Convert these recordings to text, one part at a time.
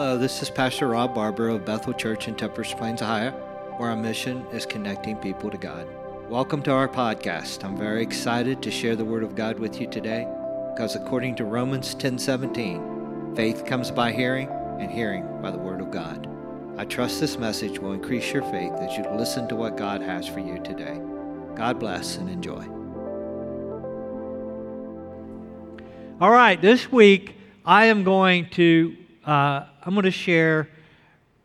Hello, this is Pastor Rob Barber of Bethel Church in Temperance Plains, Ohio, where our mission is connecting people to God. Welcome to our podcast. I'm very excited to share the Word of God with you today because according to Romans 10:17, faith comes by hearing and hearing by the Word of God. I trust this message will increase your faith as you listen to what God has for you today. God bless and enjoy. All right, this week I am going to uh, I'm going to share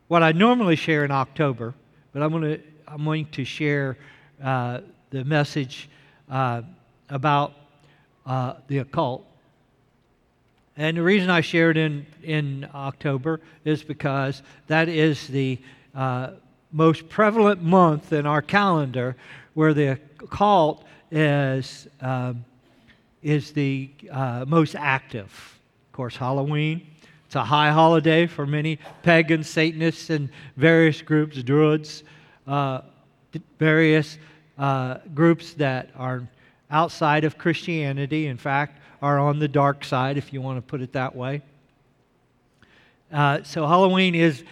what I normally share in October, but I'm going to I'm going to share uh, the message uh, about uh, the occult. And the reason I shared in in October is because that is the uh, most prevalent month in our calendar where the occult is um, is the uh, most active. Of course, Halloween it's a high holiday for many pagans, Satanists, and various groups, Druids, uh, various uh, groups that are outside of Christianity, in fact, are on the dark side, if you want to put it that way. Uh, so Halloween is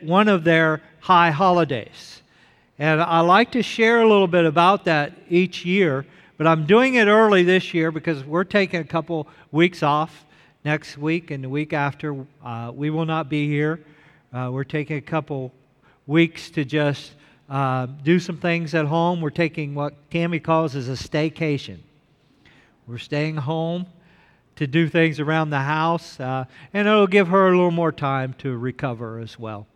one of their high holidays. And I like to share a little bit about that each year, but I'm doing it early this year because we're taking a couple weeks off next week and the week after. Uh, we will not be here. Uh, we're taking a couple weeks to just uh, do some things at home. We're taking what Tammy calls as a staycation. We're staying home to do things around the house, uh, and it'll give her a little more time to recover as well.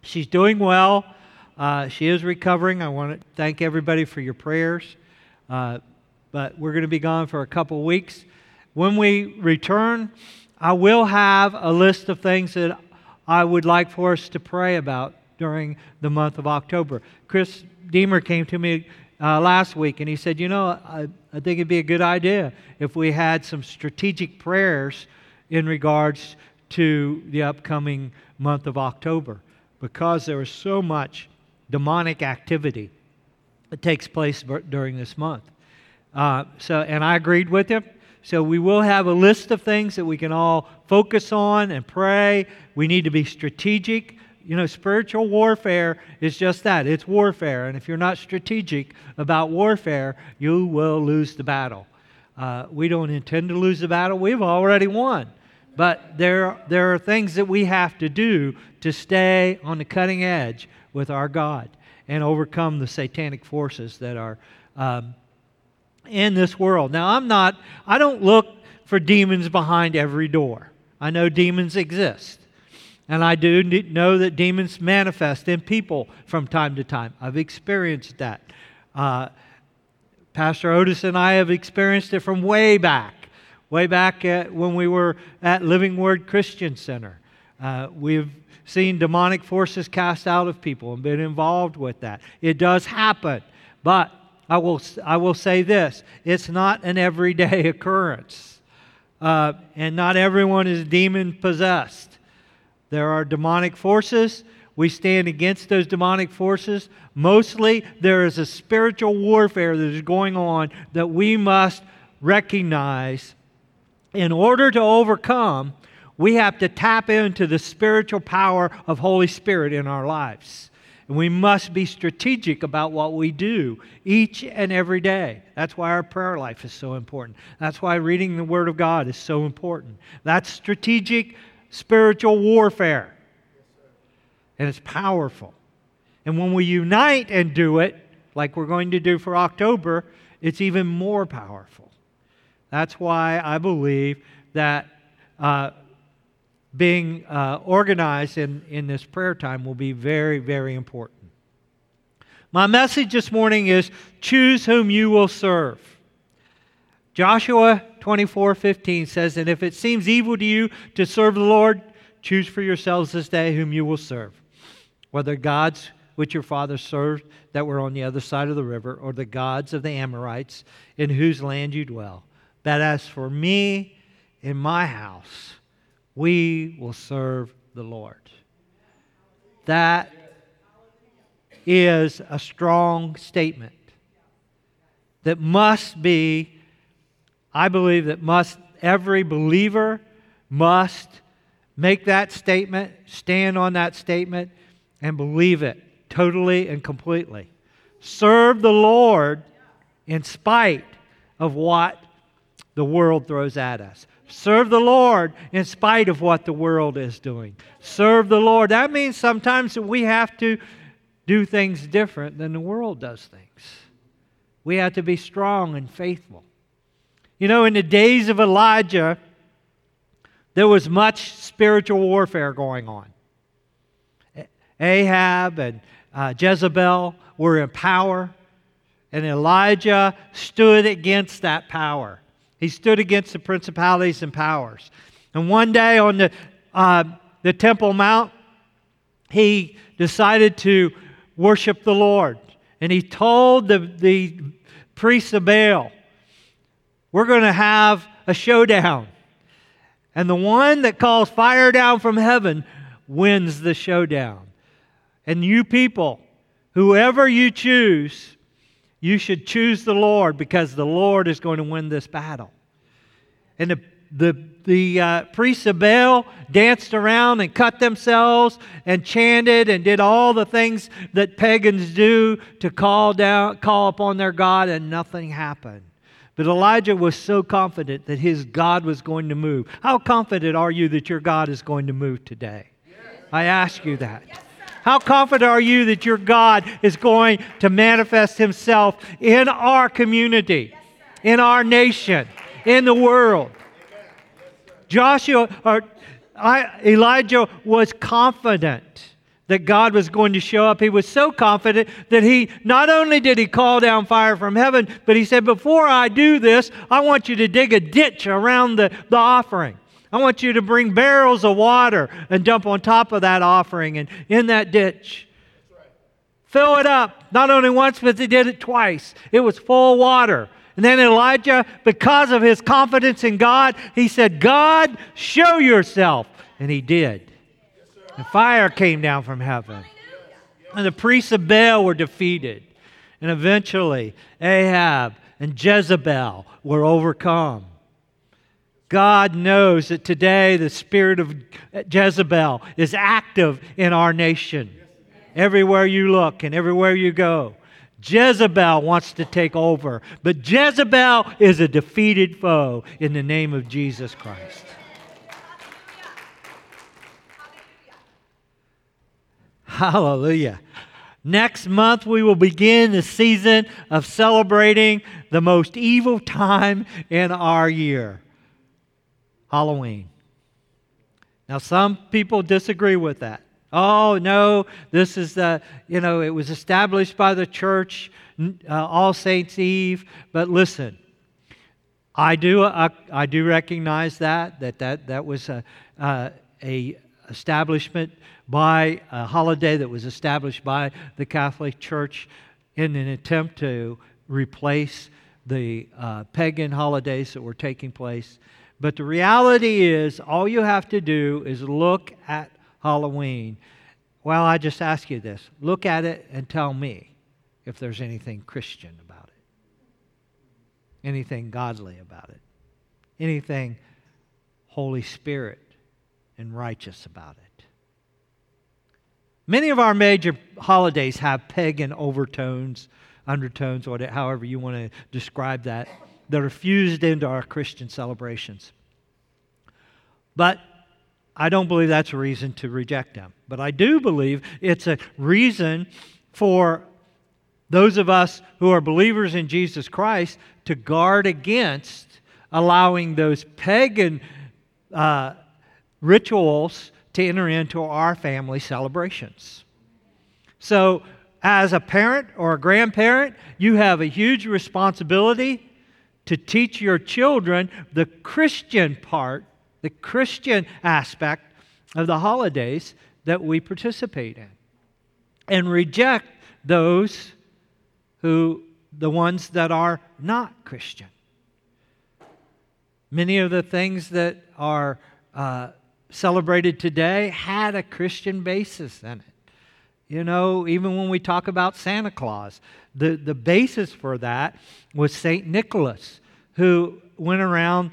She's doing well. Uh, she is recovering. I want to thank everybody for your prayers. Uh, but we're going to be gone for a couple weeks. When we return, I will have a list of things that I would like for us to pray about during the month of October. Chris Deemer came to me uh, last week and he said, You know, I, I think it'd be a good idea if we had some strategic prayers in regards to the upcoming month of October because there is so much demonic activity that takes place during this month. Uh, so, and I agreed with him. So we will have a list of things that we can all focus on and pray. We need to be strategic. You know, spiritual warfare is just that it's warfare. And if you're not strategic about warfare, you will lose the battle. Uh, we don't intend to lose the battle, we've already won. But there, there are things that we have to do to stay on the cutting edge with our God and overcome the satanic forces that are um, in this world. Now, I'm not, I don't look for demons behind every door. I know demons exist. And I do know that demons manifest in people from time to time. I've experienced that. Uh, Pastor Otis and I have experienced it from way back, way back at, when we were at Living Word Christian Center. Uh, we've seen demonic forces cast out of people and been involved with that. It does happen, but I will, I will say this it's not an everyday occurrence. Uh, and not everyone is demon possessed. There are demonic forces. We stand against those demonic forces. Mostly, there is a spiritual warfare that is going on that we must recognize. In order to overcome, we have to tap into the spiritual power of Holy Spirit in our lives. And we must be strategic about what we do each and every day. That's why our prayer life is so important. That's why reading the Word of God is so important. That's strategic spiritual warfare. And it's powerful. And when we unite and do it, like we're going to do for October, it's even more powerful. That's why I believe that uh, being uh, organized in, in this prayer time will be very, very important. My message this morning is choose whom you will serve. Joshua 24 15 says, And if it seems evil to you to serve the Lord, choose for yourselves this day whom you will serve, whether gods which your fathers served that were on the other side of the river, or the gods of the Amorites in whose land you dwell. But as for me in my house, we will serve the Lord. That is a strong statement that must be, I believe, that must every believer must make that statement, stand on that statement, and believe it totally and completely. Serve the Lord in spite of what the world throws at us. Serve the Lord in spite of what the world is doing. Serve the Lord. That means sometimes that we have to do things different than the world does things. We have to be strong and faithful. You know, in the days of Elijah, there was much spiritual warfare going on. Ahab and uh, Jezebel were in power, and Elijah stood against that power. He stood against the principalities and powers. And one day on the, uh, the Temple Mount, he decided to worship the Lord. And he told the, the priests of Baal, We're going to have a showdown. And the one that calls fire down from heaven wins the showdown. And you people, whoever you choose, you should choose the Lord because the Lord is going to win this battle. And the, the, the uh, priests of Baal danced around and cut themselves and chanted and did all the things that pagans do to call down, call upon their God, and nothing happened. But Elijah was so confident that his God was going to move. How confident are you that your God is going to move today? I ask you that. How confident are you that your God is going to manifest himself in our community, in our nation, in the world? Joshua or I, Elijah was confident that God was going to show up. He was so confident that he not only did he call down fire from heaven, but he said, Before I do this, I want you to dig a ditch around the, the offering. I want you to bring barrels of water and dump on top of that offering and in that ditch. Fill it up, not only once, but they did it twice. It was full of water. And then Elijah, because of his confidence in God, he said, God, show yourself. And he did. And fire came down from heaven. And the priests of Baal were defeated. And eventually, Ahab and Jezebel were overcome. God knows that today the spirit of Jezebel is active in our nation. Everywhere you look and everywhere you go, Jezebel wants to take over. But Jezebel is a defeated foe in the name of Jesus Christ. Hallelujah. Next month, we will begin the season of celebrating the most evil time in our year. Halloween. Now, some people disagree with that. Oh, no, this is the, you know, it was established by the church, uh, All Saints' Eve. But listen, I do, uh, I do recognize that, that that, that was a, uh, a establishment by a holiday that was established by the Catholic Church in an attempt to replace the uh, pagan holidays that were taking place. But the reality is, all you have to do is look at Halloween. Well, I just ask you this look at it and tell me if there's anything Christian about it, anything godly about it, anything Holy Spirit and righteous about it. Many of our major holidays have pagan overtones, undertones, or however you want to describe that that are fused into our Christian celebrations. But I don't believe that's a reason to reject them. But I do believe it's a reason for those of us who are believers in Jesus Christ to guard against allowing those pagan uh, rituals to enter into our family celebrations. So, as a parent or a grandparent, you have a huge responsibility to teach your children the Christian part, the Christian aspect of the holidays that we participate in, and reject those who, the ones that are not Christian. Many of the things that are uh, celebrated today had a Christian basis in it. You know, even when we talk about Santa Claus, the, the basis for that was St. Nicholas, who went around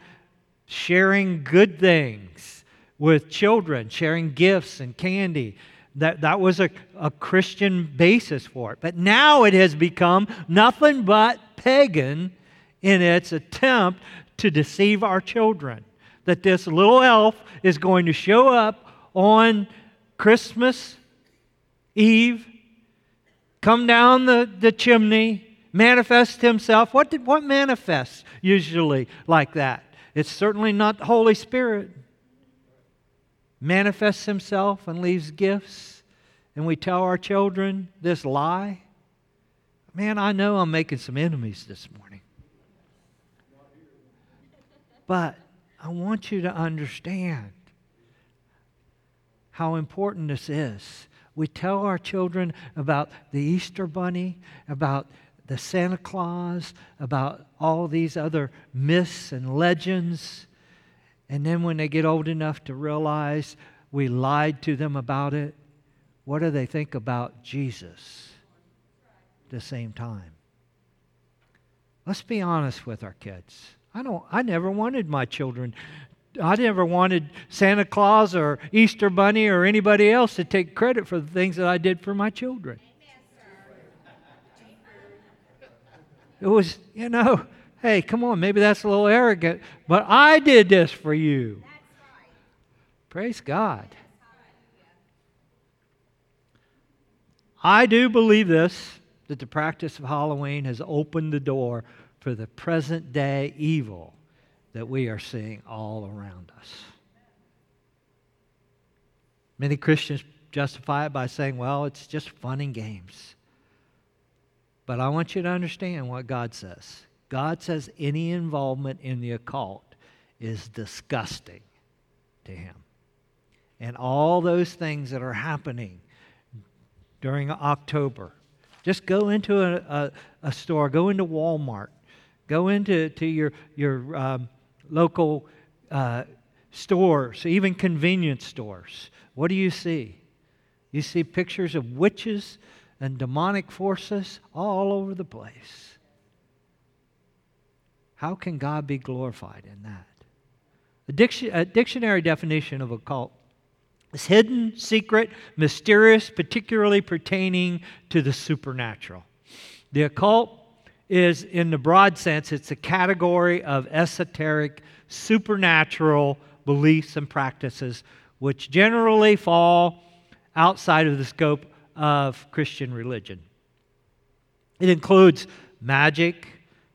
sharing good things with children, sharing gifts and candy. That, that was a, a Christian basis for it. But now it has become nothing but pagan in its attempt to deceive our children. That this little elf is going to show up on Christmas Eve, come down the, the chimney, manifest himself. What, did, what manifests usually like that? It's certainly not the Holy Spirit. Manifests himself and leaves gifts, and we tell our children this lie. Man, I know I'm making some enemies this morning. But I want you to understand how important this is. We tell our children about the Easter Bunny, about the Santa Claus, about all these other myths and legends. And then when they get old enough to realize we lied to them about it, what do they think about Jesus at the same time? Let's be honest with our kids. I don't I never wanted my children I never wanted Santa Claus or Easter Bunny or anybody else to take credit for the things that I did for my children. It was, you know, hey, come on, maybe that's a little arrogant, but I did this for you. Praise God. I do believe this that the practice of Halloween has opened the door for the present day evil that we are seeing all around us. Many Christians justify it by saying, well, it's just fun and games. But I want you to understand what God says. God says any involvement in the occult is disgusting to him. And all those things that are happening during October, just go into a, a, a store, go into Walmart, go into to your, your um, local uh, stores, even convenience stores. What do you see? You see pictures of witches and demonic forces all over the place. How can God be glorified in that? A, diction, a dictionary definition of occult is hidden, secret, mysterious, particularly pertaining to the supernatural. The occult is, in the broad sense, it's a category of esoteric, supernatural beliefs and practices which generally fall outside of the scope of Christian religion. It includes magic,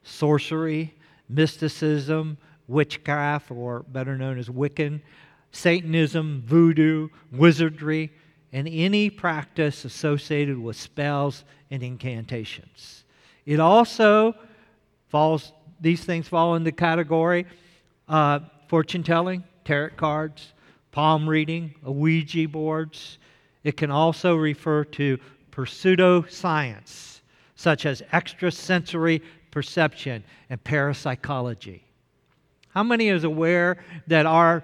sorcery, mysticism, witchcraft, or better known as Wiccan, Satanism, voodoo, wizardry, and any practice associated with spells and incantations. It also falls, these things fall into the category uh, fortune telling, tarot cards, palm reading, Ouija boards, it can also refer to pseudoscience, such as extrasensory perception and parapsychology. How many is aware that our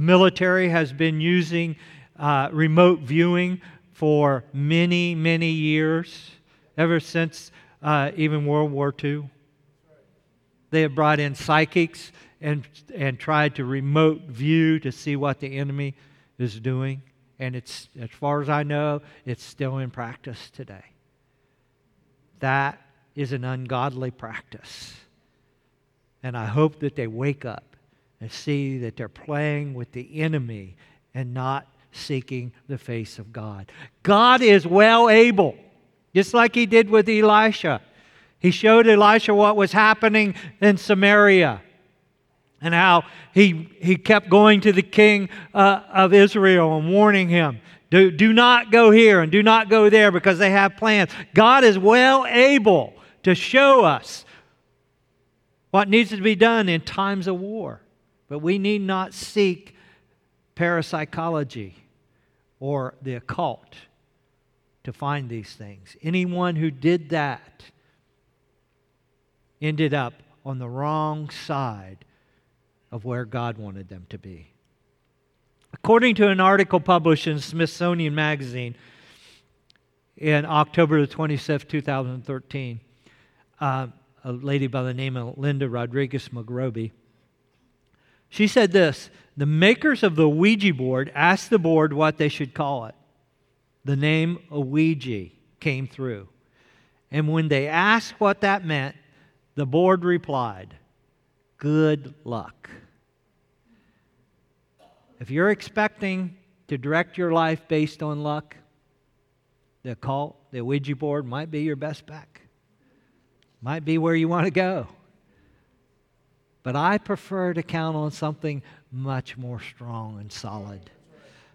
military has been using uh, remote viewing for many, many years, ever since uh, even World War II? They have brought in psychics and, and tried to remote view to see what the enemy is doing and it's as far as I know, it's still in practice today. That is an ungodly practice. And I hope that they wake up and see that they're playing with the enemy and not seeking the face of God. God is well able, just like he did with Elisha. He showed Elisha what was happening in Samaria and how he, he kept going to the king uh, of Israel and warning him do, do not go here and do not go there because they have plans. God is well able to show us what needs to be done in times of war. But we need not seek parapsychology or the occult to find these things. Anyone who did that ended up on the wrong side of where God wanted them to be. According to an article published in Smithsonian Magazine in October the 27th, 2013, uh, a lady by the name of Linda Rodriguez McRobbie, She said this The makers of the Ouija board asked the board what they should call it. The name Ouija came through. And when they asked what that meant, the board replied, Good luck. If you're expecting to direct your life based on luck, the call, the Ouija board might be your best bet. Might be where you want to go. But I prefer to count on something much more strong and solid,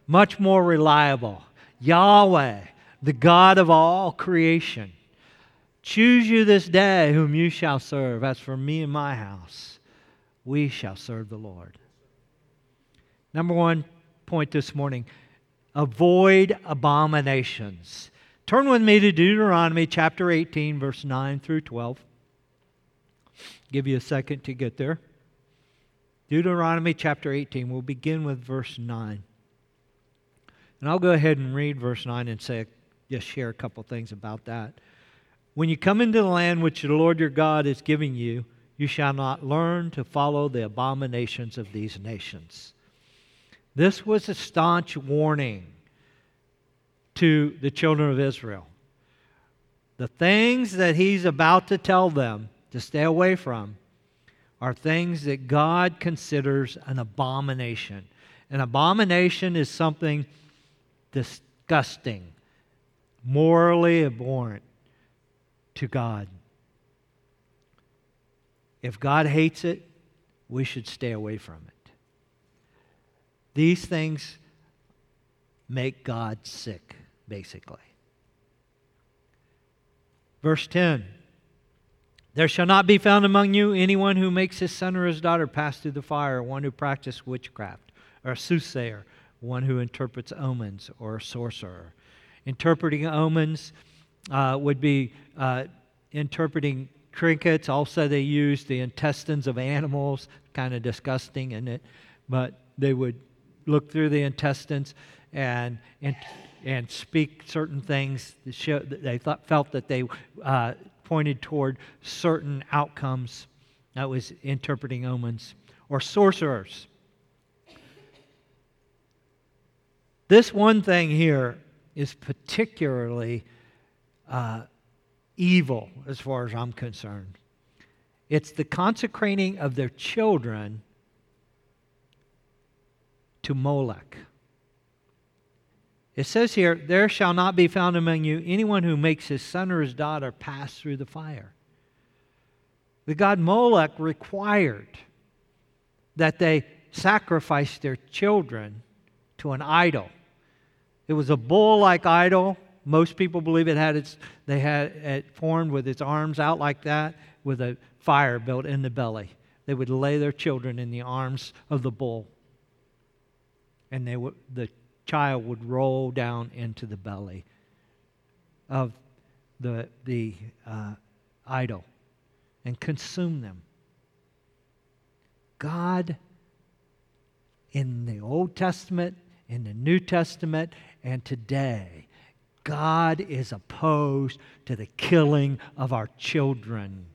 much more reliable. Yahweh, the God of all creation. Choose you this day whom you shall serve. As for me and my house, we shall serve the Lord. Number one point this morning avoid abominations. Turn with me to Deuteronomy chapter 18, verse 9 through 12. Give you a second to get there. Deuteronomy chapter 18. We'll begin with verse 9. And I'll go ahead and read verse 9 and say, just share a couple things about that. When you come into the land which the Lord your God is giving you, you shall not learn to follow the abominations of these nations. This was a staunch warning to the children of Israel. The things that he's about to tell them to stay away from are things that God considers an abomination. An abomination is something disgusting, morally abhorrent to God. If God hates it, we should stay away from it. These things make God sick basically. Verse 10 There shall not be found among you anyone who makes his son or his daughter pass through the fire, one who practices witchcraft, or a soothsayer, one who interprets omens, or a sorcerer. Interpreting omens uh, would be uh, interpreting trinkets. Also, they used the intestines of animals, kind of disgusting, isn't it? But they would look through the intestines and, and and speak certain things that they thought, felt that they uh, pointed toward certain outcomes. That was interpreting omens or sorcerers. This one thing here is particularly uh, evil as far as I'm concerned. It's the consecrating of their children to Molech. It says here, There shall not be found among you anyone who makes his son or his daughter pass through the fire. The god Molech required that they sacrifice their children to an idol. It was a bull like idol. Most people believe it had its, they had it formed with its arms out like that, with a fire built in the belly. They would lay their children in the arms of the bull. And they would, the child would roll down into the belly of the, the uh, idol and consume them. God, in the Old Testament, in the New Testament, and today, God is opposed to the killing of our children,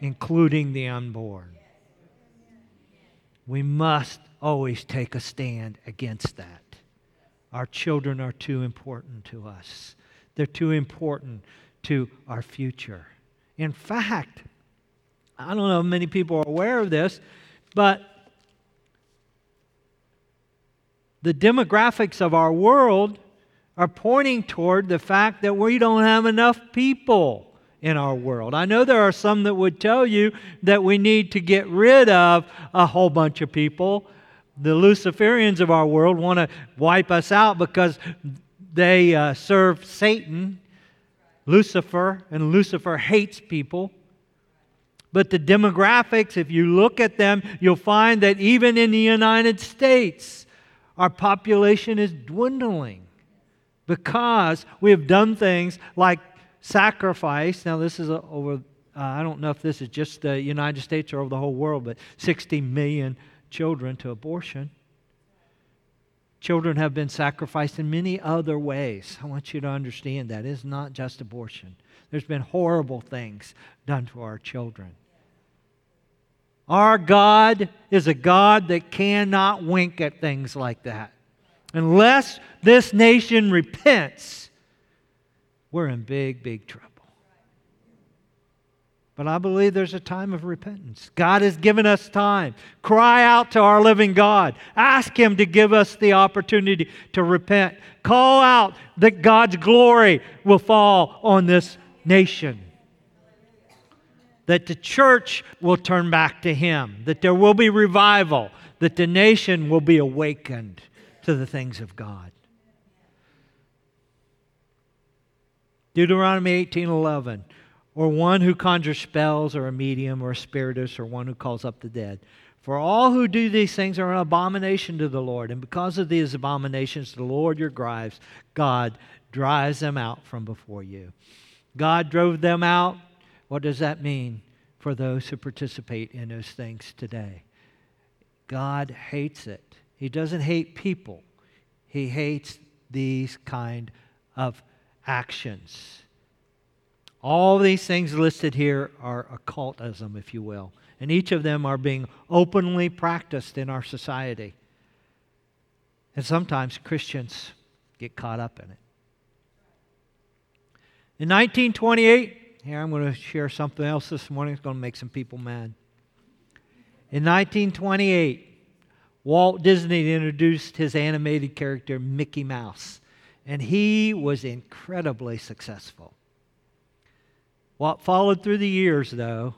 including the unborn. We must always take a stand against that. Our children are too important to us, they're too important to our future. In fact, I don't know if many people are aware of this, but the demographics of our world are pointing toward the fact that we don't have enough people in our world. I know there are some that would tell you that we need to get rid of a whole bunch of people the Luciferians of our world want to wipe us out because they uh, serve Satan, Lucifer, and Lucifer hates people. But the demographics, if you look at them, you'll find that even in the United States, our population is dwindling because we have done things like sacrifice. Now, this is over, uh, I don't know if this is just the United States or over the whole world, but 60 million children to abortion. Children have been sacrificed in many other ways. I want you to understand that. It's not just abortion. There's been horrible things done to our children. Our God is a God that cannot wink at things like that. Unless this nation repents, we're in big, big trouble. But I believe there's a time of repentance. God has given us time. Cry out to our living God. Ask Him to give us the opportunity to repent. Call out that God's glory will fall on this nation. That the church will turn back to Him. That there will be revival. That the nation will be awakened to the things of God. Deuteronomy 18:11 or one who conjures spells, or a medium, or a spiritist, or one who calls up the dead. For all who do these things are an abomination to the Lord, and because of these abominations, the Lord your God drives them out from before you. God drove them out. What does that mean for those who participate in those things today? God hates it. He doesn't hate people. He hates these kind of actions. All these things listed here are occultism, if you will, and each of them are being openly practiced in our society. And sometimes Christians get caught up in it. In 1928, here I'm going to share something else this morning. It's going to make some people mad. In 1928, Walt Disney introduced his animated character Mickey Mouse, and he was incredibly successful. What followed through the years, though,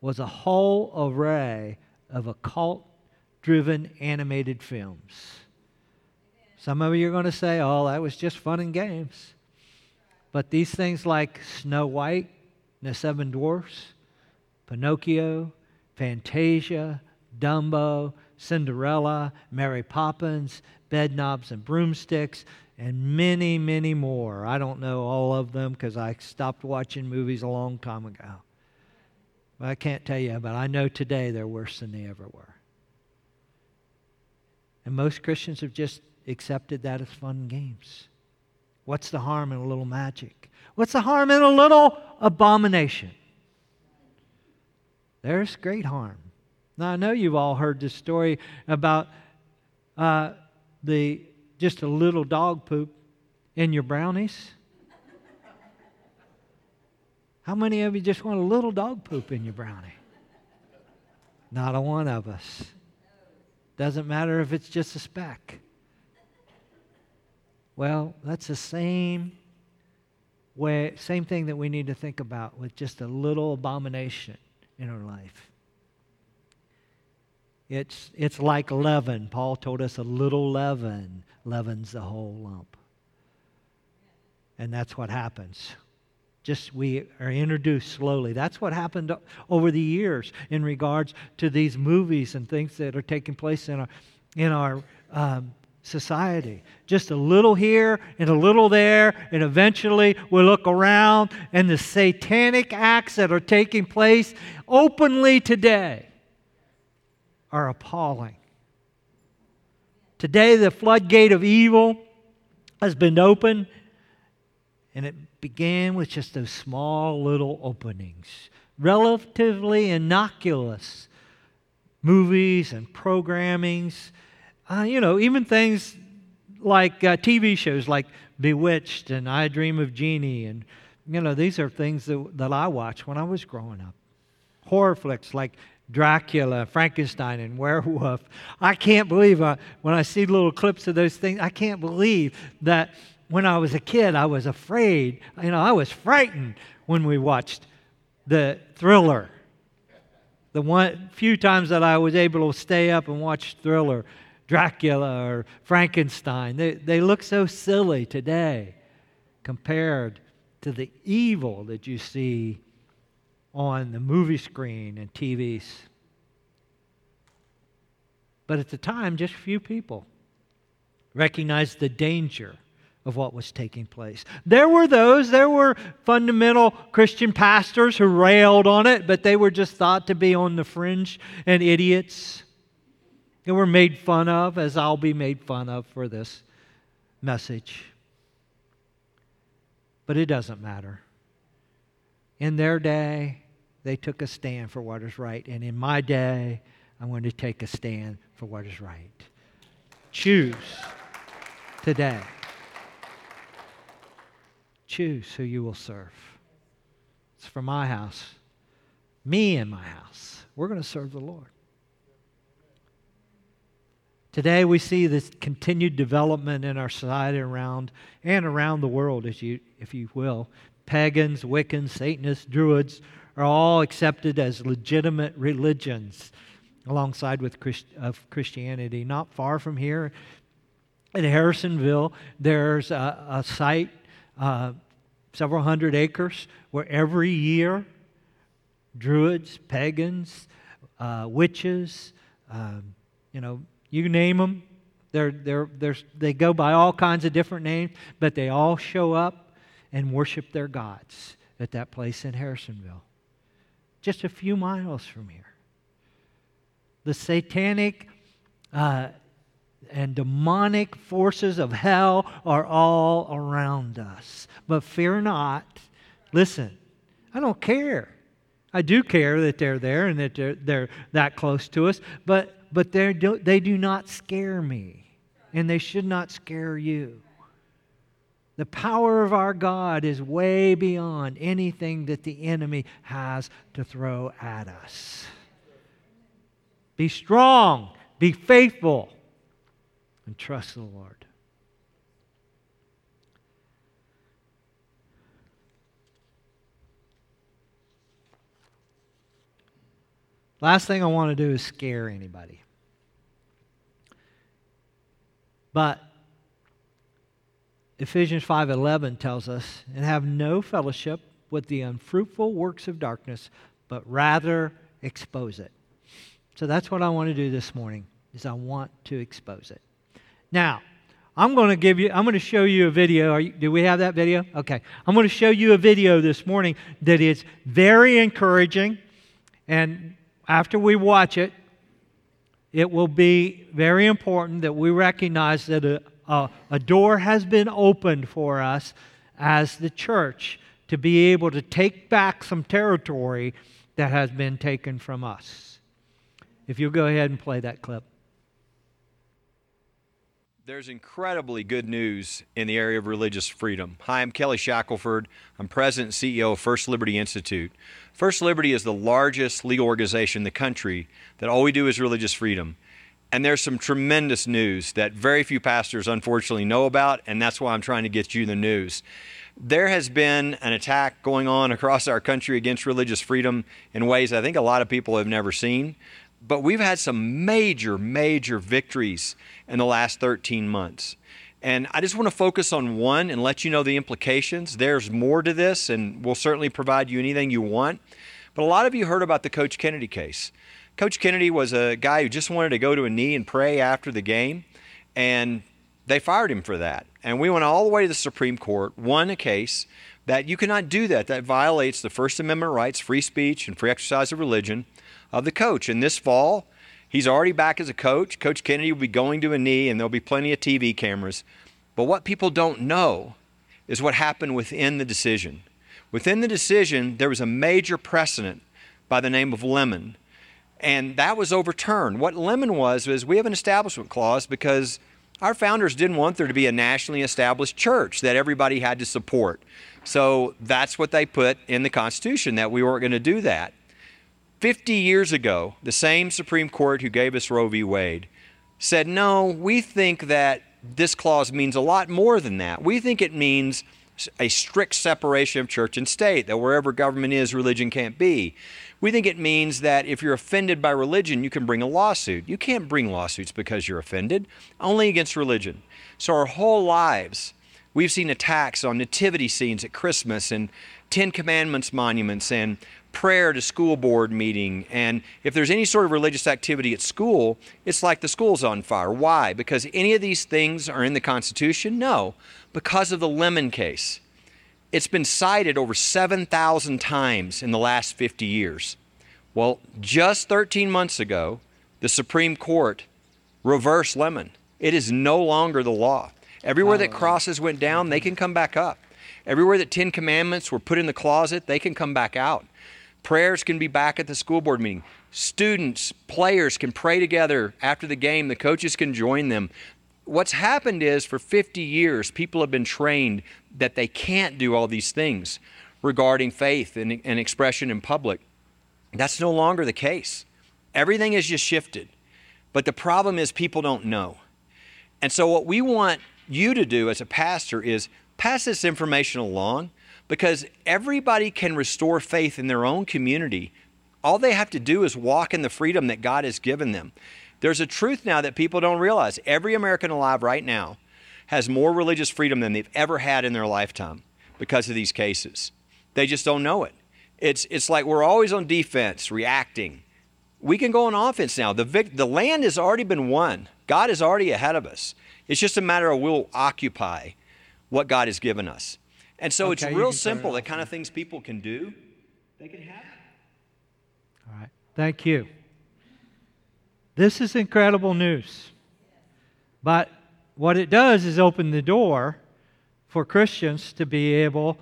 was a whole array of occult driven animated films. Some of you are going to say, oh, that was just fun and games. But these things like Snow White the Seven Dwarfs, Pinocchio, Fantasia, Dumbo, Cinderella, Mary Poppins, Bedknobs and Broomsticks, and many, many more. I don't know all of them because I stopped watching movies a long time ago. But I can't tell you, but I know today they're worse than they ever were. And most Christians have just accepted that as fun games. What's the harm in a little magic? What's the harm in a little abomination? There's great harm. Now, I know you've all heard this story about uh, the just a little dog poop in your brownies? How many of you just want a little dog poop in your brownie? Not a one of us. Doesn't matter if it's just a speck. Well, that's the same way, same thing that we need to think about with just a little abomination in our life. It's, it's like leaven. Paul told us a little leaven leavens the whole lump. And that's what happens. Just we are introduced slowly. That's what happened over the years in regards to these movies and things that are taking place in our, in our um, society. Just a little here and a little there, and eventually we look around and the satanic acts that are taking place openly today are appalling. Today, the floodgate of evil has been opened, and it began with just those small little openings, relatively innocuous movies and programmings. Uh, you know, even things like uh, TV shows like Bewitched and I Dream of Jeannie. And, you know, these are things that, that I watched when I was growing up. Horror flicks like Dracula, Frankenstein, and werewolf. I can't believe uh, when I see little clips of those things, I can't believe that when I was a kid, I was afraid. You know, I was frightened when we watched the thriller. The one few times that I was able to stay up and watch thriller, Dracula or Frankenstein, they, they look so silly today compared to the evil that you see on the movie screen and TVs. But at the time, just few people recognized the danger of what was taking place. There were those, there were fundamental Christian pastors who railed on it, but they were just thought to be on the fringe and idiots. They were made fun of, as I'll be made fun of for this message. But it doesn't matter. In their day, they took a stand for what is right. And in my day, I'm going to take a stand for what is right. Choose today. Choose who you will serve. It's for my house, me and my house. We're going to serve the Lord. Today we see this continued development in our society around and around the world, as you, if you will. Pagans, Wiccans, Satanists, Druids are all accepted as legitimate religions alongside with Christ, of Christianity. Not far from here, in Harrisonville, there's a, a site, uh, several hundred acres, where every year druids, pagans, uh, witches, um, you know, you name them, they're, they're, they're, they go by all kinds of different names, but they all show up and worship their gods at that place in Harrisonville, just a few miles from here. The satanic uh, and demonic forces of hell are all around us. But fear not. Listen, I don't care. I do care that they're there and that they're, they're that close to us, but, but they do not scare me, and they should not scare you. The power of our God is way beyond anything that the enemy has to throw at us. Be strong, be faithful, and trust the Lord. Last thing I want to do is scare anybody. But Ephesians 5:11 tells us, "And have no fellowship with the unfruitful works of darkness, but rather expose it." So that's what I want to do this morning. Is I want to expose it. Now, I'm going to give you, I'm going to show you a video. You, do we have that video? Okay. I'm going to show you a video this morning that is very encouraging. And after we watch it, it will be very important that we recognize that a, a, a door has been opened for us as the church to be able to take back some territory that has been taken from us. If you'll go ahead and play that clip. There's incredibly good news in the area of religious freedom. Hi, I'm Kelly Shackelford. I'm president and CEO of First Liberty Institute. First Liberty is the largest legal organization in the country that all we do is religious freedom. And there's some tremendous news that very few pastors unfortunately know about, and that's why I'm trying to get you the news. There has been an attack going on across our country against religious freedom in ways I think a lot of people have never seen. But we've had some major, major victories in the last 13 months. And I just want to focus on one and let you know the implications. There's more to this, and we'll certainly provide you anything you want. But a lot of you heard about the Coach Kennedy case. Coach Kennedy was a guy who just wanted to go to a knee and pray after the game, and they fired him for that. And we went all the way to the Supreme Court, won a case that you cannot do that. That violates the First Amendment rights, free speech, and free exercise of religion of the coach. And this fall, he's already back as a coach. Coach Kennedy will be going to a knee, and there'll be plenty of TV cameras. But what people don't know is what happened within the decision. Within the decision, there was a major precedent by the name of Lemon, and that was overturned. What Lemon was was we have an establishment clause because our founders didn't want there to be a nationally established church that everybody had to support. So that's what they put in the Constitution that we weren't going to do that. 50 years ago, the same Supreme Court who gave us Roe v. Wade said, no, we think that this clause means a lot more than that. We think it means a strict separation of church and state, that wherever government is, religion can't be. We think it means that if you're offended by religion, you can bring a lawsuit. You can't bring lawsuits because you're offended, only against religion. So our whole lives, we've seen attacks on nativity scenes at Christmas and Ten Commandments monuments and prayer to school board meeting. And if there's any sort of religious activity at school, it's like the school's on fire. Why? Because any of these things are in the Constitution? No, because of the Lemon case. It's been cited over 7,000 times in the last 50 years. Well, just 13 months ago, the Supreme Court reversed Lemon. It is no longer the law. Everywhere that oh. crosses went down, they can come back up. Everywhere that Ten Commandments were put in the closet, they can come back out. Prayers can be back at the school board meeting. Students, players can pray together after the game. The coaches can join them. What's happened is for 50 years, people have been trained that they can't do all these things regarding faith and, and expression in public. That's no longer the case. Everything has just shifted. But the problem is people don't know. And so, what we want you to do as a pastor is pass this information along because everybody can restore faith in their own community. All they have to do is walk in the freedom that God has given them. There's a truth now that people don't realize. Every American alive right now has more religious freedom than they've ever had in their lifetime because of these cases. They just don't know it. It's, it's like we're always on defense, reacting. We can go on offense now. The, vic- the land has already been won, God is already ahead of us. It's just a matter of we'll occupy what God has given us. And so Okay, it's real simple, the kind of things people can do, they can have. All right. Thank you. This is incredible news. But what it does is open the door for Christians to be able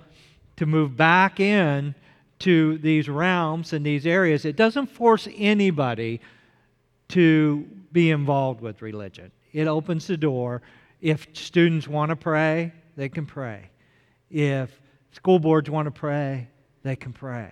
to move back in to these realms and these areas. It doesn't force anybody to be involved with religion. It opens the door. If students want to pray, they can pray. If school boards want to pray, they can pray.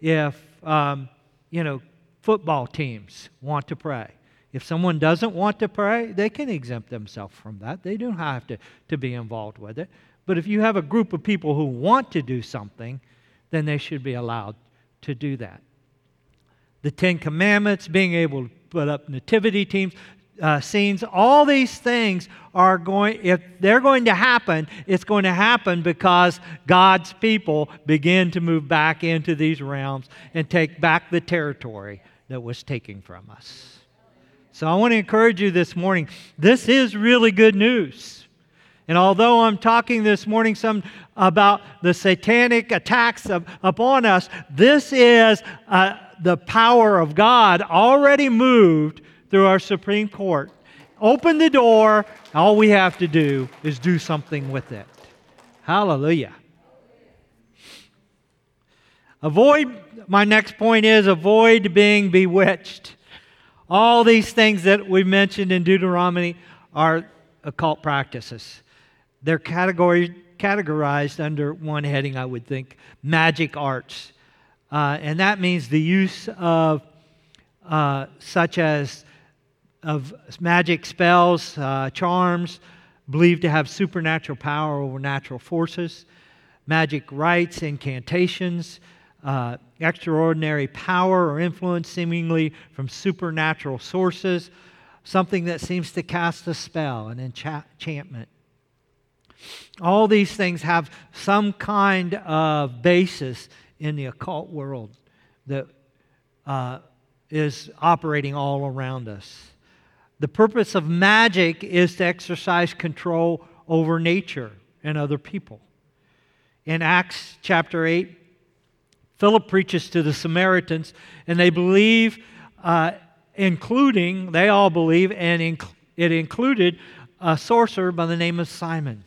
If, um, you know, football teams want to pray. If someone doesn't want to pray, they can exempt themselves from that. They don't have to, to be involved with it. But if you have a group of people who want to do something, then they should be allowed to do that. The Ten Commandments, being able to put up nativity teams, uh, scenes, all these things are going, if they're going to happen, it's going to happen because God's people begin to move back into these realms and take back the territory that was taken from us. So I want to encourage you this morning. This is really good news. And although I'm talking this morning some about the satanic attacks of, upon us, this is uh, the power of God already moved through our Supreme Court. Open the door. All we have to do is do something with it. Hallelujah. Avoid, my next point is avoid being bewitched. All these things that we mentioned in Deuteronomy are occult practices. They're category, categorized under one heading, I would think magic arts. Uh, and that means the use of uh, such as of magic spells, uh, charms, believed to have supernatural power over natural forces, magic rites, incantations, uh, extraordinary power or influence seemingly from supernatural sources, something that seems to cast a spell, an enchantment. All these things have some kind of basis in the occult world that uh, is operating all around us. The purpose of magic is to exercise control over nature and other people. In Acts chapter 8, Philip preaches to the Samaritans, and they believe, uh, including, they all believe, and inc- it included a sorcerer by the name of Simon.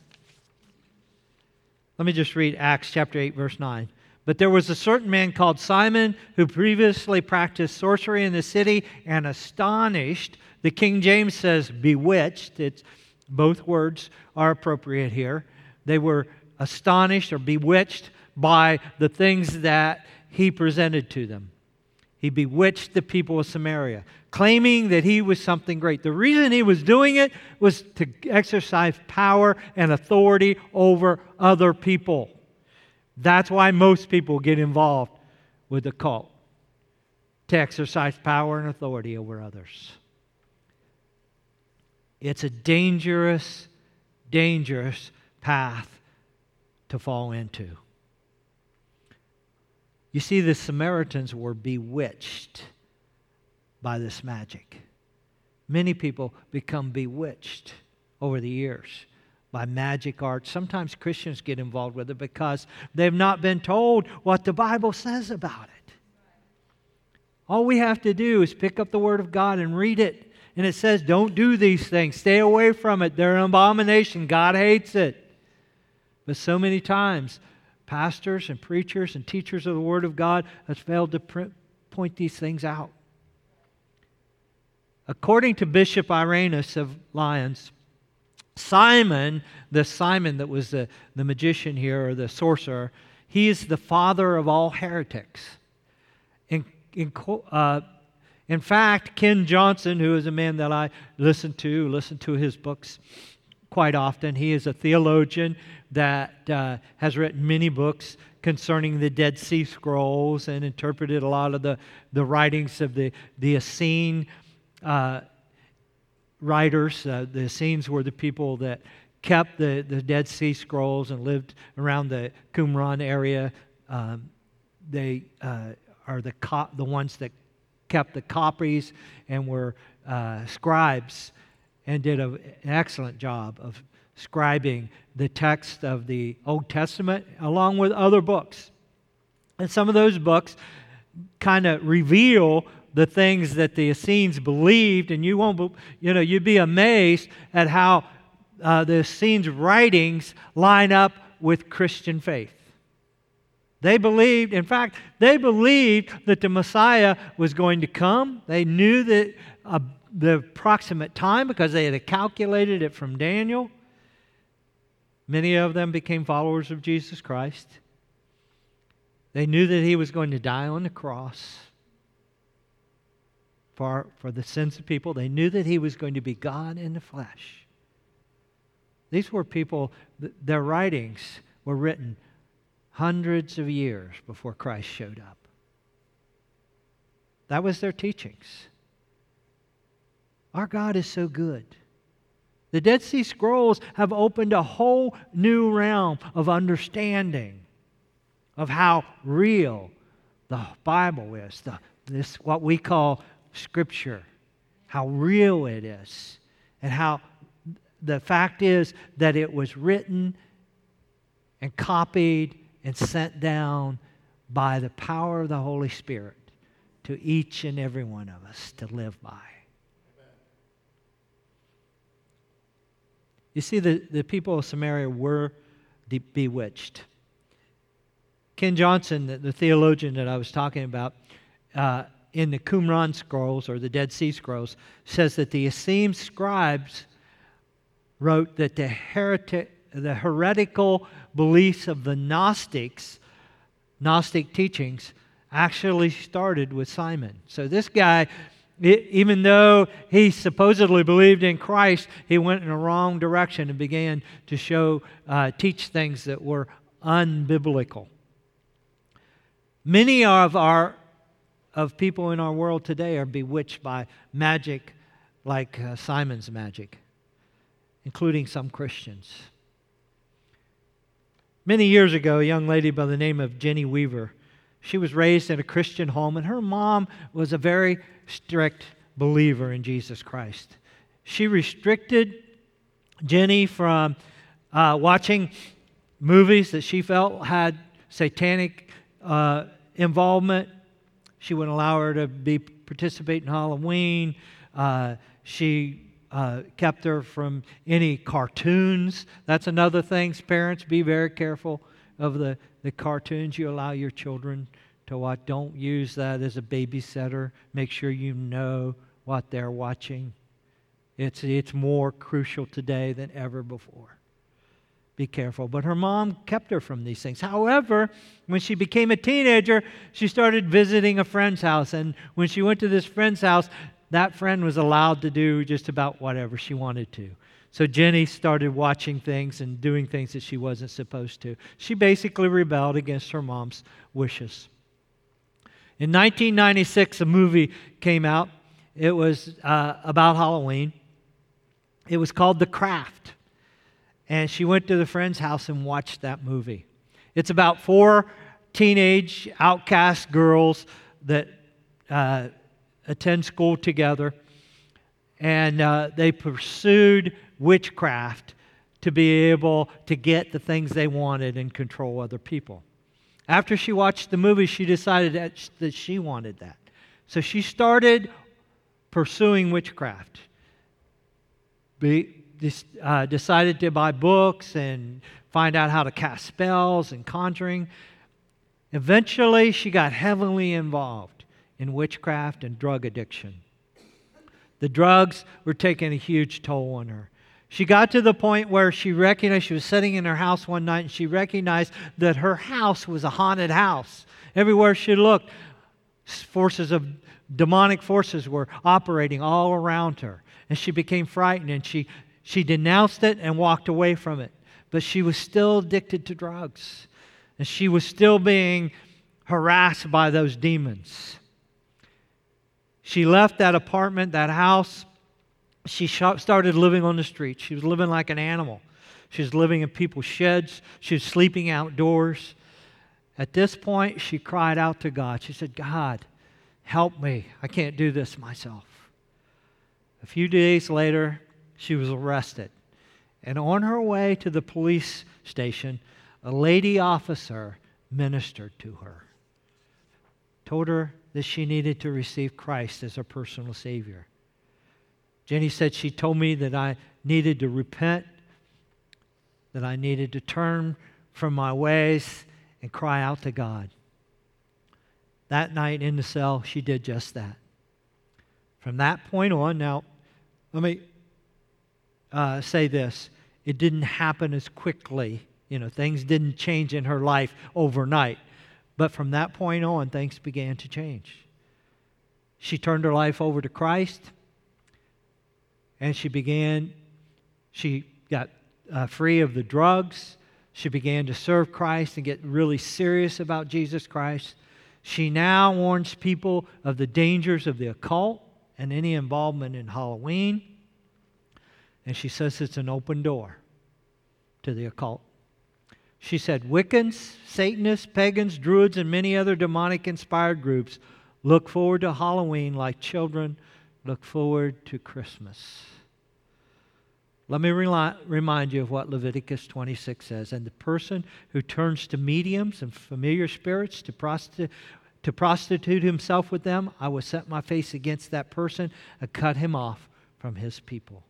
Let me just read Acts chapter 8, verse 9. But there was a certain man called Simon who previously practiced sorcery in the city and astonished. The King James says bewitched. It's, both words are appropriate here. They were astonished or bewitched by the things that he presented to them. He bewitched the people of Samaria, claiming that he was something great. The reason he was doing it was to exercise power and authority over other people. That's why most people get involved with the cult to exercise power and authority over others. It's a dangerous, dangerous path to fall into. You see, the Samaritans were bewitched by this magic. Many people become bewitched over the years by magic art. Sometimes Christians get involved with it because they've not been told what the Bible says about it. All we have to do is pick up the Word of God and read it. And it says, don't do these things. Stay away from it. They're an abomination. God hates it. But so many times, pastors and preachers and teachers of the Word of God has failed to point these things out. According to Bishop Irenaeus of Lyons, Simon, the Simon that was the, the magician here or the sorcerer, he is the father of all heretics. In, in, uh, in fact, Ken Johnson, who is a man that I listen to, listen to his books quite often, he is a theologian that uh, has written many books concerning the Dead Sea Scrolls and interpreted a lot of the, the writings of the, the Essene uh, writers. Uh, the Essenes were the people that kept the, the Dead Sea Scrolls and lived around the Qumran area. Um, they uh, are the, co- the ones that kept the copies and were uh, scribes and did a, an excellent job of scribing the text of the Old Testament along with other books. And some of those books kind of reveal the things that the Essenes believed, and you won't, you know, you'd be amazed at how uh, the Essenes' writings line up with Christian faith. They believed, in fact, they believed that the Messiah was going to come. They knew that uh, the approximate time because they had calculated it from Daniel. Many of them became followers of Jesus Christ. They knew that he was going to die on the cross for, for the sins of people. They knew that he was going to be God in the flesh. These were people, their writings were written hundreds of years before Christ showed up. That was their teachings. Our God is so good. The Dead Sea Scrolls have opened a whole new realm of understanding of how real the Bible is, the, this what we call Scripture, how real it is, and how the fact is that it was written and copied and sent down by the power of the Holy Spirit to each and every one of us to live by. You see, the, the people of Samaria were de- bewitched. Ken Johnson, the, the, theologian that I was talking about, uh, in the Qumran scrolls or the Dead Sea Scrolls, says that the Essene scribes wrote that the, heretic, the heretical beliefs of the Gnostics, Gnostic teachings, actually started with Simon. So this guy even though he supposedly believed in Christ, he went in a wrong direction and began to show, uh, teach things that were unbiblical. Many of our of people in our world today are bewitched by magic like uh, Simon's magic, including some Christians. Many years ago, a young lady by the name of Jenny Weaver, she was raised in a Christian home, and her mom was a very strict believer in Jesus Christ. She restricted Jenny from uh, watching movies that she felt had satanic uh, involvement. She wouldn't allow her to be participate in Halloween. Uh, she uh, kept her from any cartoons. That's another thing. Parents, be very careful of the, the cartoons you allow your children to watch. Don't use that as a babysitter. Make sure you know what they're watching. It's, it's more crucial today than ever before. Be careful. But her mom kept her from these things. However, when she became a teenager, she started visiting a friend's house. And when she went to this friend's house, that friend was allowed to do just about whatever she wanted to. So Jenny started watching things and doing things that she wasn't supposed to. She basically rebelled against her mom's wishes. In 1996, a movie came out. It was uh, about Halloween. It was called The Craft. And she went to the friend's house and watched that movie. It's about four teenage outcast girls that uh, attend school together. And uh, they pursued witchcraft to be able to get the things they wanted and control other people. After she watched the movie, she decided that she wanted that. So she started pursuing witchcraft. Be, uh, decided to buy books and find out how to cast spells and conjuring. Eventually, she got heavily involved in witchcraft and drug addiction. The drugs were taking a huge toll on her. She got to the point where she recognized she was sitting in her house one night and she recognized that her house was a haunted house. Everywhere she looked, forces of demonic forces were operating all around her. And she became frightened and she, she denounced it and walked away from it. But she was still addicted to drugs. And she was still being harassed by those demons. She left that apartment, that house. She started living on the street. She was living like an animal. She was living in people's sheds. She was sleeping outdoors. At this point, she cried out to God. She said, God, help me. I can't do this myself. A few days later, she was arrested. And on her way to the police station, a lady officer ministered to her, told her that she needed to receive Christ as her personal Savior. Jenny said she told me that I needed to repent, that I needed to turn from my ways and cry out to God. That night in the cell, she did just that. From that point on, now, let me uh, say this it didn't happen as quickly. You know, things didn't change in her life overnight. But from that point on, things began to change. She turned her life over to Christ and she began, she got uh, free of the drugs. She began to serve Christ and get really serious about Jesus Christ. She now warns people of the dangers of the occult and any involvement in Halloween. And she says it's an open door to the occult. She said Wiccans, Satanists, pagans, druids, and many other demonic inspired groups look forward to Halloween like children look forward to Christmas. Let me remind you of what Leviticus 26 says. And the person who turns to mediums and familiar spirits to, prosti- to prostitute himself with them, I will set my face against that person and cut him off from his people.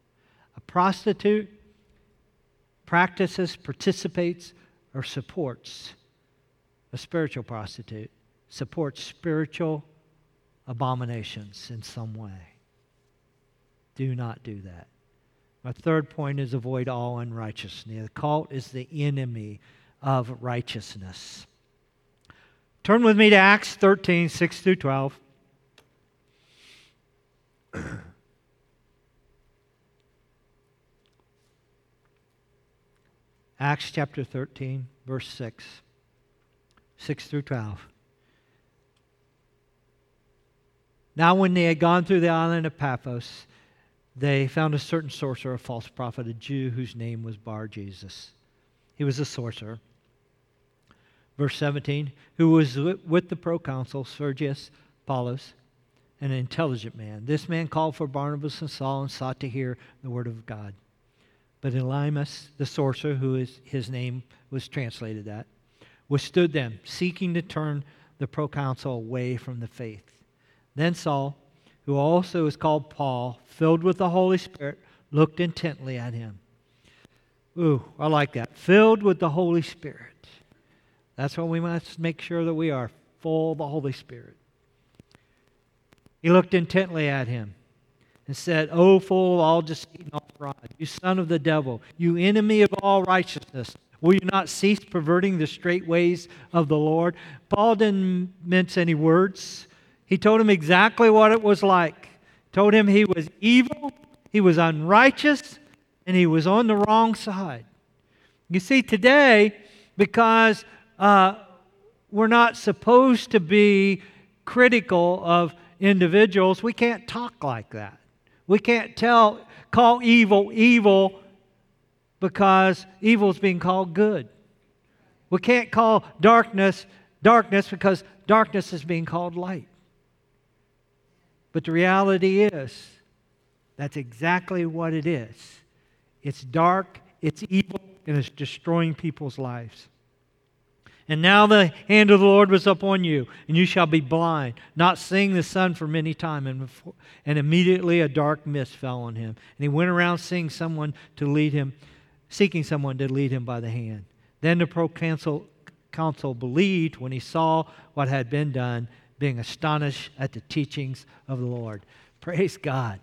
A prostitute practices, participates, or supports a spiritual prostitute, supports spiritual abominations in some way. Do not do that. My third point is avoid all unrighteousness. The cult is the enemy of righteousness. Turn with me to Acts 13, 6 through 12. Acts chapter 13, verse 6. 6 through 12. Now, when they had gone through the island of Paphos, they found a certain sorcerer, a false prophet, a Jew whose name was Bar Jesus. He was a sorcerer. Verse 17, who was with the proconsul Sergius Paulus, an intelligent man. This man called for Barnabas and Saul and sought to hear the word of God. But Elymas, the sorcerer, who is, his name was translated that, withstood them, seeking to turn the proconsul away from the faith. Then Saul, who also is called Paul, filled with the Holy Spirit, looked intently at him. Ooh, I like that. Filled with the Holy Spirit. That's what we must make sure that we are full of the Holy Spirit. He looked intently at him and said, O of all deceit and all fraud, you son of the devil, you enemy of all righteousness, will you not cease perverting the straight ways of the Lord? Paul didn't mince any words. He told him exactly what it was like. Told him he was evil, he was unrighteous, and he was on the wrong side. You see, today, because uh, we're not supposed to be critical of individuals, we can't talk like that. We can't tell, call evil evil because evil is being called good. We can't call darkness darkness because darkness is being called light. But the reality is, that's exactly what it is. It's dark, it's evil, and it's destroying people's lives. And now the hand of the Lord was upon you, and you shall be blind, not seeing the sun for many time. And, before, and immediately a dark mist fell on him. And he went around seeing someone to lead him, seeking someone to lead him by the hand. Then the proconsul believed when he saw what had been done, being astonished at the teachings of the Lord. Praise God.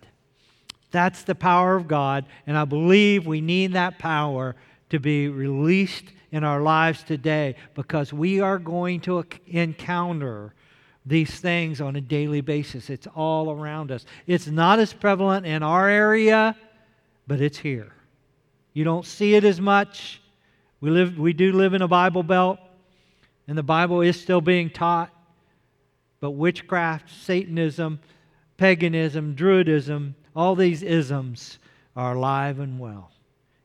That's the power of God, and I believe we need that power to be released in our lives today because we are going to encounter these things on a daily basis. It's all around us. It's not as prevalent in our area, but it's here. You don't see it as much. We, live, we do live in a Bible belt, and the Bible is still being taught. But witchcraft, Satanism, paganism, Druidism, all these isms are alive and well.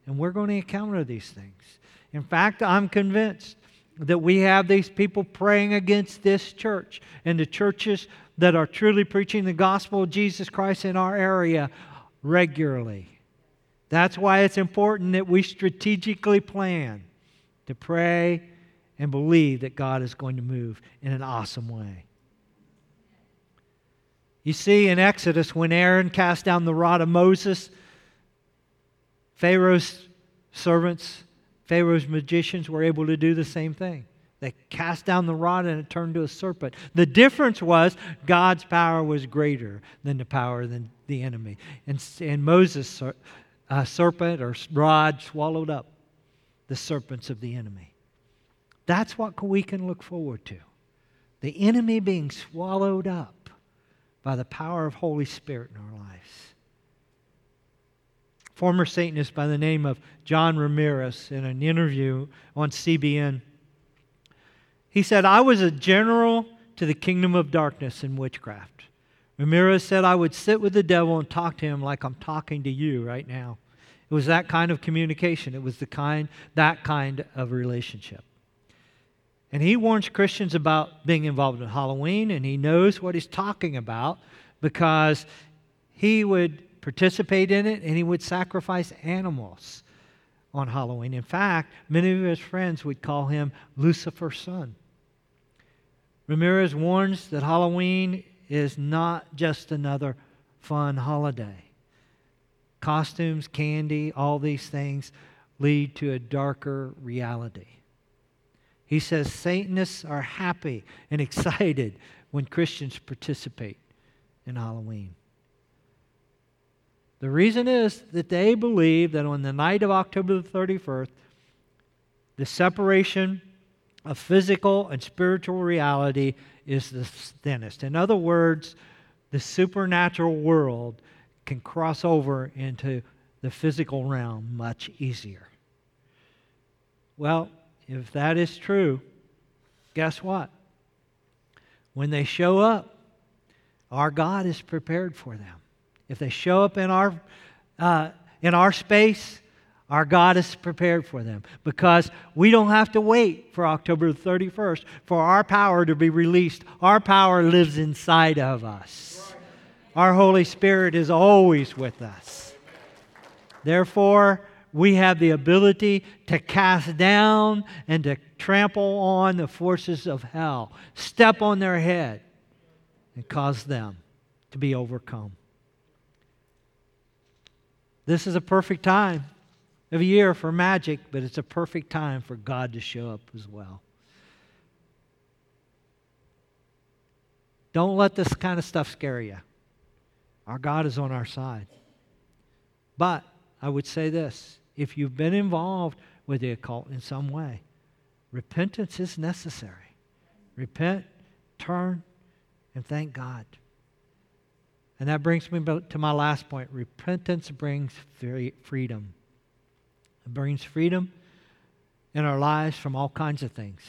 And we're going to encounter these things. In fact, I'm convinced that we have these people praying against this church and the churches that are truly preaching the gospel of Jesus Christ in our area regularly. That's why it's important that we strategically plan to pray and believe that God is going to move in an awesome way. You see, in Exodus, when Aaron cast down the rod of Moses, Pharaoh's servants Pharaoh's magicians were able to do the same thing. They cast down the rod and it turned to a serpent. The difference was God's power was greater than the power of the enemy. And, and Moses' uh, serpent or rod swallowed up the serpents of the enemy. That's what we can look forward to. The enemy being swallowed up by the power of Holy Spirit in our lives former Satanist by the name of John Ramirez in an interview on CBN. He said, I was a general to the kingdom of darkness and witchcraft. Ramirez said, I would sit with the devil and talk to him like I'm talking to you right now. It was that kind of communication. It was the kind, that kind of relationship. And he warns Christians about being involved in Halloween, and he knows what he's talking about because he would participate in it, and he would sacrifice animals on Halloween. In fact, many of his friends would call him Lucifer's son. Ramirez warns that Halloween is not just another fun holiday. Costumes, candy, all these things lead to a darker reality. He says Satanists are happy and excited when Christians participate in Halloween. The reason is that they believe that on the night of October the 31st, the separation of physical and spiritual reality is the thinnest. In other words, the supernatural world can cross over into the physical realm much easier. Well, if that is true, guess what? When they show up, our God is prepared for them. If they show up in our, uh, in our space, our God is prepared for them because we don't have to wait for October 31st for our power to be released. Our power lives inside of us. Our Holy Spirit is always with us. Therefore, we have the ability to cast down and to trample on the forces of hell, step on their head, and cause them to be overcome. This is a perfect time of year for magic, but it's a perfect time for God to show up as well. Don't let this kind of stuff scare you. Our God is on our side. But I would say this if you've been involved with the occult in some way, repentance is necessary. Repent, turn, and thank God. And that brings me to my last point. Repentance brings freedom. It brings freedom in our lives from all kinds of things,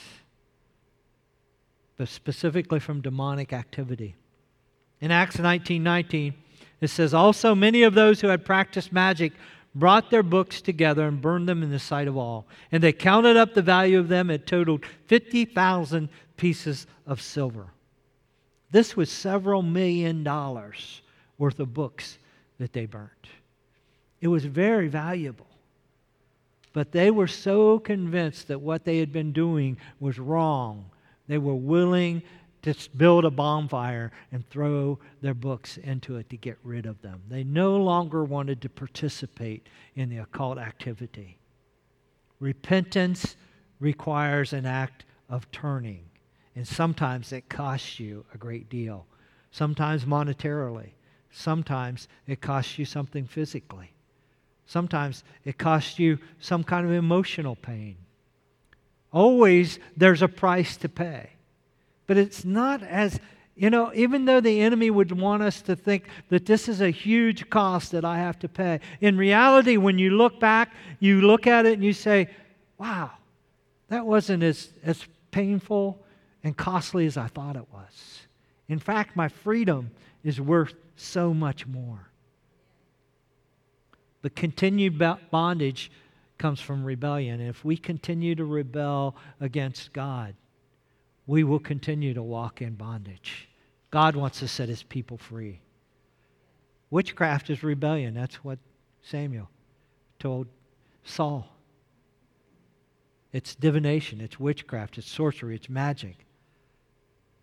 but specifically from demonic activity. In Acts 19 19, it says, Also, many of those who had practiced magic brought their books together and burned them in the sight of all. And they counted up the value of them. It totaled 50,000 pieces of silver. This was several million dollars worth of books that they burnt. It was very valuable. But they were so convinced that what they had been doing was wrong. They were willing to build a bonfire and throw their books into it to get rid of them. They no longer wanted to participate in the occult activity. Repentance requires an act of turning, and sometimes it costs you a great deal. Sometimes monetarily, sometimes it costs you something physically. Sometimes it costs you some kind of emotional pain. Always there's a price to pay. But it's not as, you know, even though the enemy would want us to think that this is a huge cost that I have to pay, in reality, when you look back, you look at it and you say, wow, that wasn't as, as painful and costly as I thought it was. In fact, my freedom is worth so much more. But continued bondage comes from rebellion. And if we continue to rebel against God, we will continue to walk in bondage. God wants to set his people free. Witchcraft is rebellion. That's what Samuel told Saul. It's divination, it's witchcraft, it's sorcery, it's magic.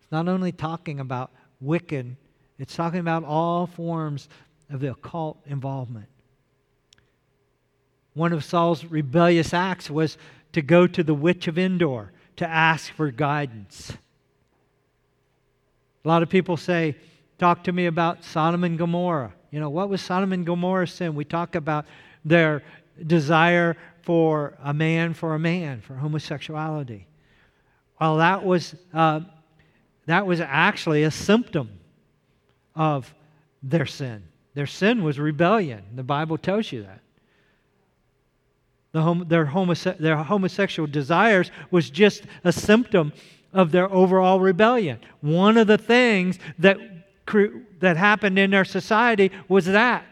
It's not only talking about Wiccan, it's talking about all forms of the occult involvement. One of Saul's rebellious acts was to go to the witch of Endor to ask for guidance. A lot of people say, Talk to me about Sodom and Gomorrah. You know, what was Sodom and Gomorrah's sin? We talk about their desire for a man for a man, for homosexuality. Well, that was, uh, that was actually a symptom of their sin. Their sin was rebellion. The Bible tells you that the hom- their, homose- their homosexual desires was just a symptom of their overall rebellion. One of the things that, cre- that happened in their society was that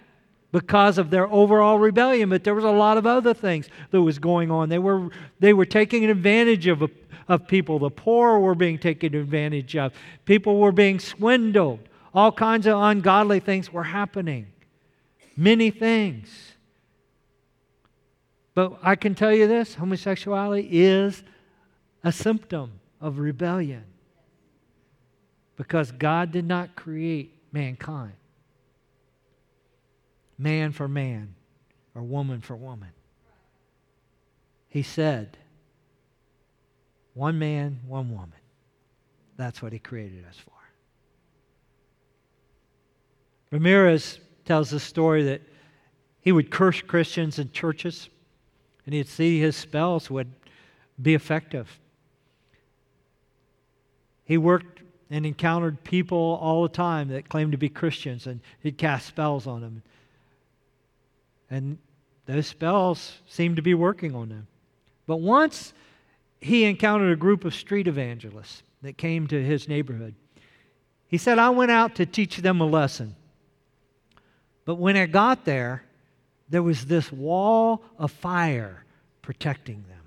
because of their overall rebellion but there was a lot of other things that was going on. They were they were taking advantage of, of people. The poor were being taken advantage of. People were being swindled. All kinds of ungodly things were happening. Many things. But I can tell you this homosexuality is a symptom of rebellion because God did not create mankind man for man or woman for woman. He said, one man, one woman. That's what he created us for. Ramirez tells the story that he would curse Christians in churches and he'd see his spells would be effective. He worked and encountered people all the time that claimed to be Christians, and he'd cast spells on them. And those spells seemed to be working on them. But once he encountered a group of street evangelists that came to his neighborhood. He said, I went out to teach them a lesson. But when I got there, there was this wall of fire protecting them.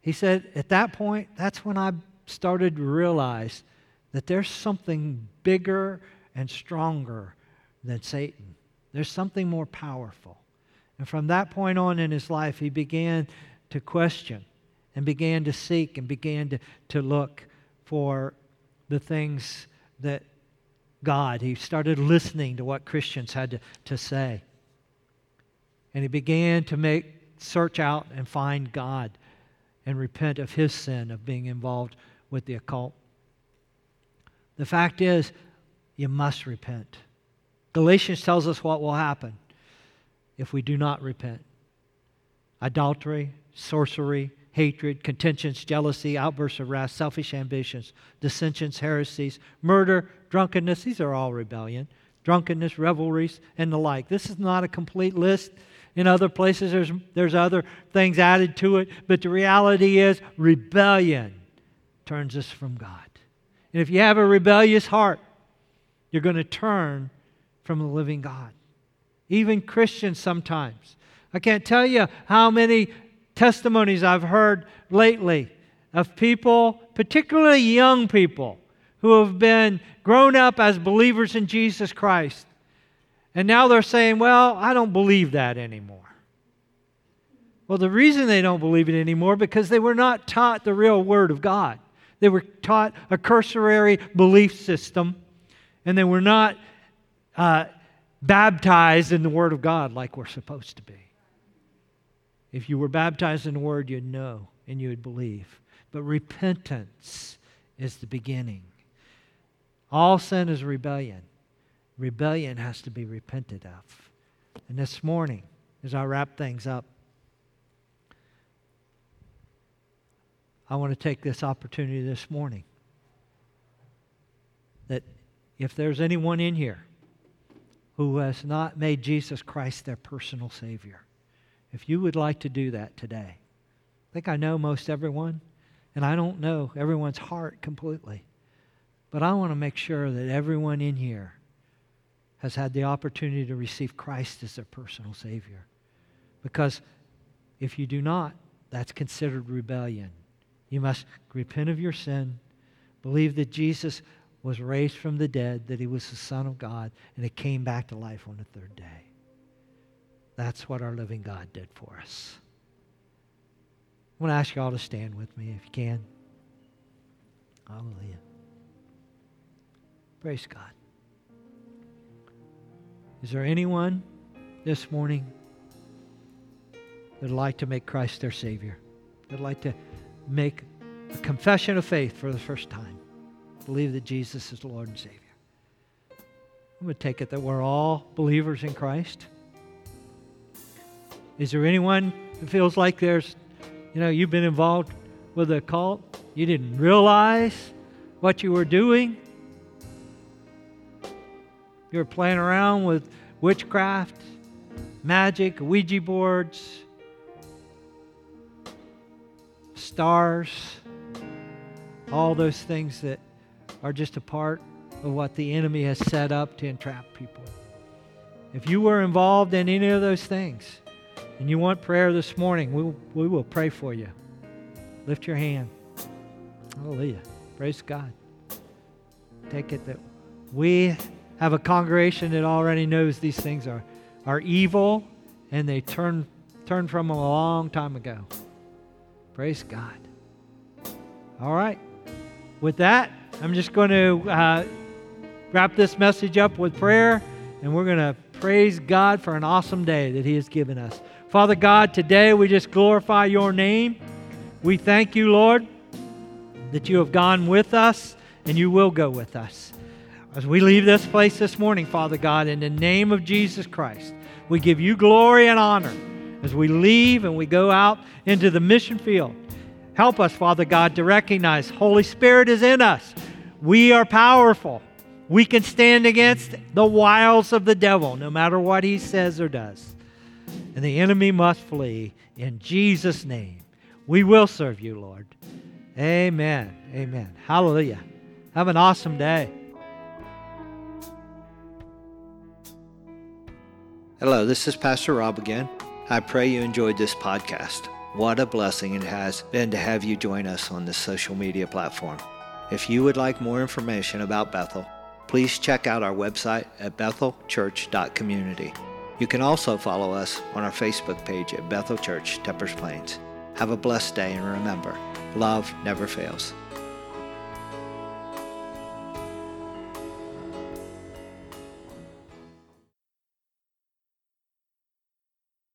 He said, at that point, that's when I started to realize that there's something bigger and stronger than Satan. There's something more powerful. And from that point on in his life, he began to question and began to seek and began to, to look for the things that God. He started listening to what Christians had to, to say. And he began to make search out and find God and repent of his sin of being involved with the occult. The fact is, you must repent. Galatians tells us what will happen if we do not repent adultery, sorcery, hatred, contentions, jealousy, outbursts of wrath, selfish ambitions, dissensions, heresies, murder, drunkenness. These are all rebellion. Drunkenness, revelries, and the like. This is not a complete list. In other places, there's, there's other things added to it, but the reality is rebellion turns us from God. And if you have a rebellious heart, you're going to turn from the living God. Even Christians sometimes. I can't tell you how many testimonies I've heard lately of people, particularly young people, who have been grown up as believers in Jesus Christ. And now they're saying, well, I don't believe that anymore. Well, the reason they don't believe it anymore because they were not taught the real word of God. They were taught a cursory belief system, and they were not uh, baptized in the Word of God like we're supposed to be. If you were baptized in the Word, you'd know and you would believe. But repentance is the beginning. All sin is rebellion. Rebellion has to be repented of. And this morning, as I wrap things up, I want to take this opportunity this morning that if there's anyone in here who has not made Jesus Christ their personal Savior, if you would like to do that today, I think I know most everyone, and I don't know everyone's heart completely, but I want to make sure that everyone in here has had the opportunity to receive Christ as their personal Savior. Because if you do not, that's considered rebellion. You must repent of your sin, believe that Jesus was raised from the dead, that he was the Son of God, and it came back to life on the third day. That's what our living God did for us. I want to ask you all to stand with me if you can. Hallelujah. Praise God. Is there anyone this morning that would like to make Christ their Savior? That would like to make a confession of faith for the first time. Believe that Jesus is Lord and Savior. I'm going to take it that we're all believers in Christ. Is there anyone who feels like there's, you know, you've been involved with a cult? You didn't realize what you were doing? You were playing around with witchcraft, magic, Ouija boards, stars, all those things that are just a part of what the enemy has set up to entrap people. If you were involved in any of those things and you want prayer this morning, we, we will pray for you. Lift your hand. Hallelujah. Praise God. Take it that we have a congregation that already knows these things are, are evil and they turn, turn from them a long time ago. Praise God. All right. With that, I'm just going to uh, wrap this message up with prayer, and we're going to praise God for an awesome day that He has given us. Father God, today we just glorify your name. We thank you, Lord, that you have gone with us and you will go with us. As we leave this place this morning, Father God, in the name of Jesus Christ, we give you glory and honor as we leave and we go out into the mission field. Help us, Father God, to recognize Holy Spirit is in us. We are powerful. We can stand against the wiles of the devil, no matter what he says or does. And the enemy must flee in Jesus' name. We will serve you, Lord. Amen. Amen. Hallelujah. Have an awesome day. Hello, this is Pastor Rob again. I pray you enjoyed this podcast. What a blessing it has been to have you join us on this social media platform. If you would like more information about Bethel, please check out our website at bethelchurch.community. You can also follow us on our Facebook page at Bethel Church, Tuppers Plains. Have a blessed day and remember, love never fails.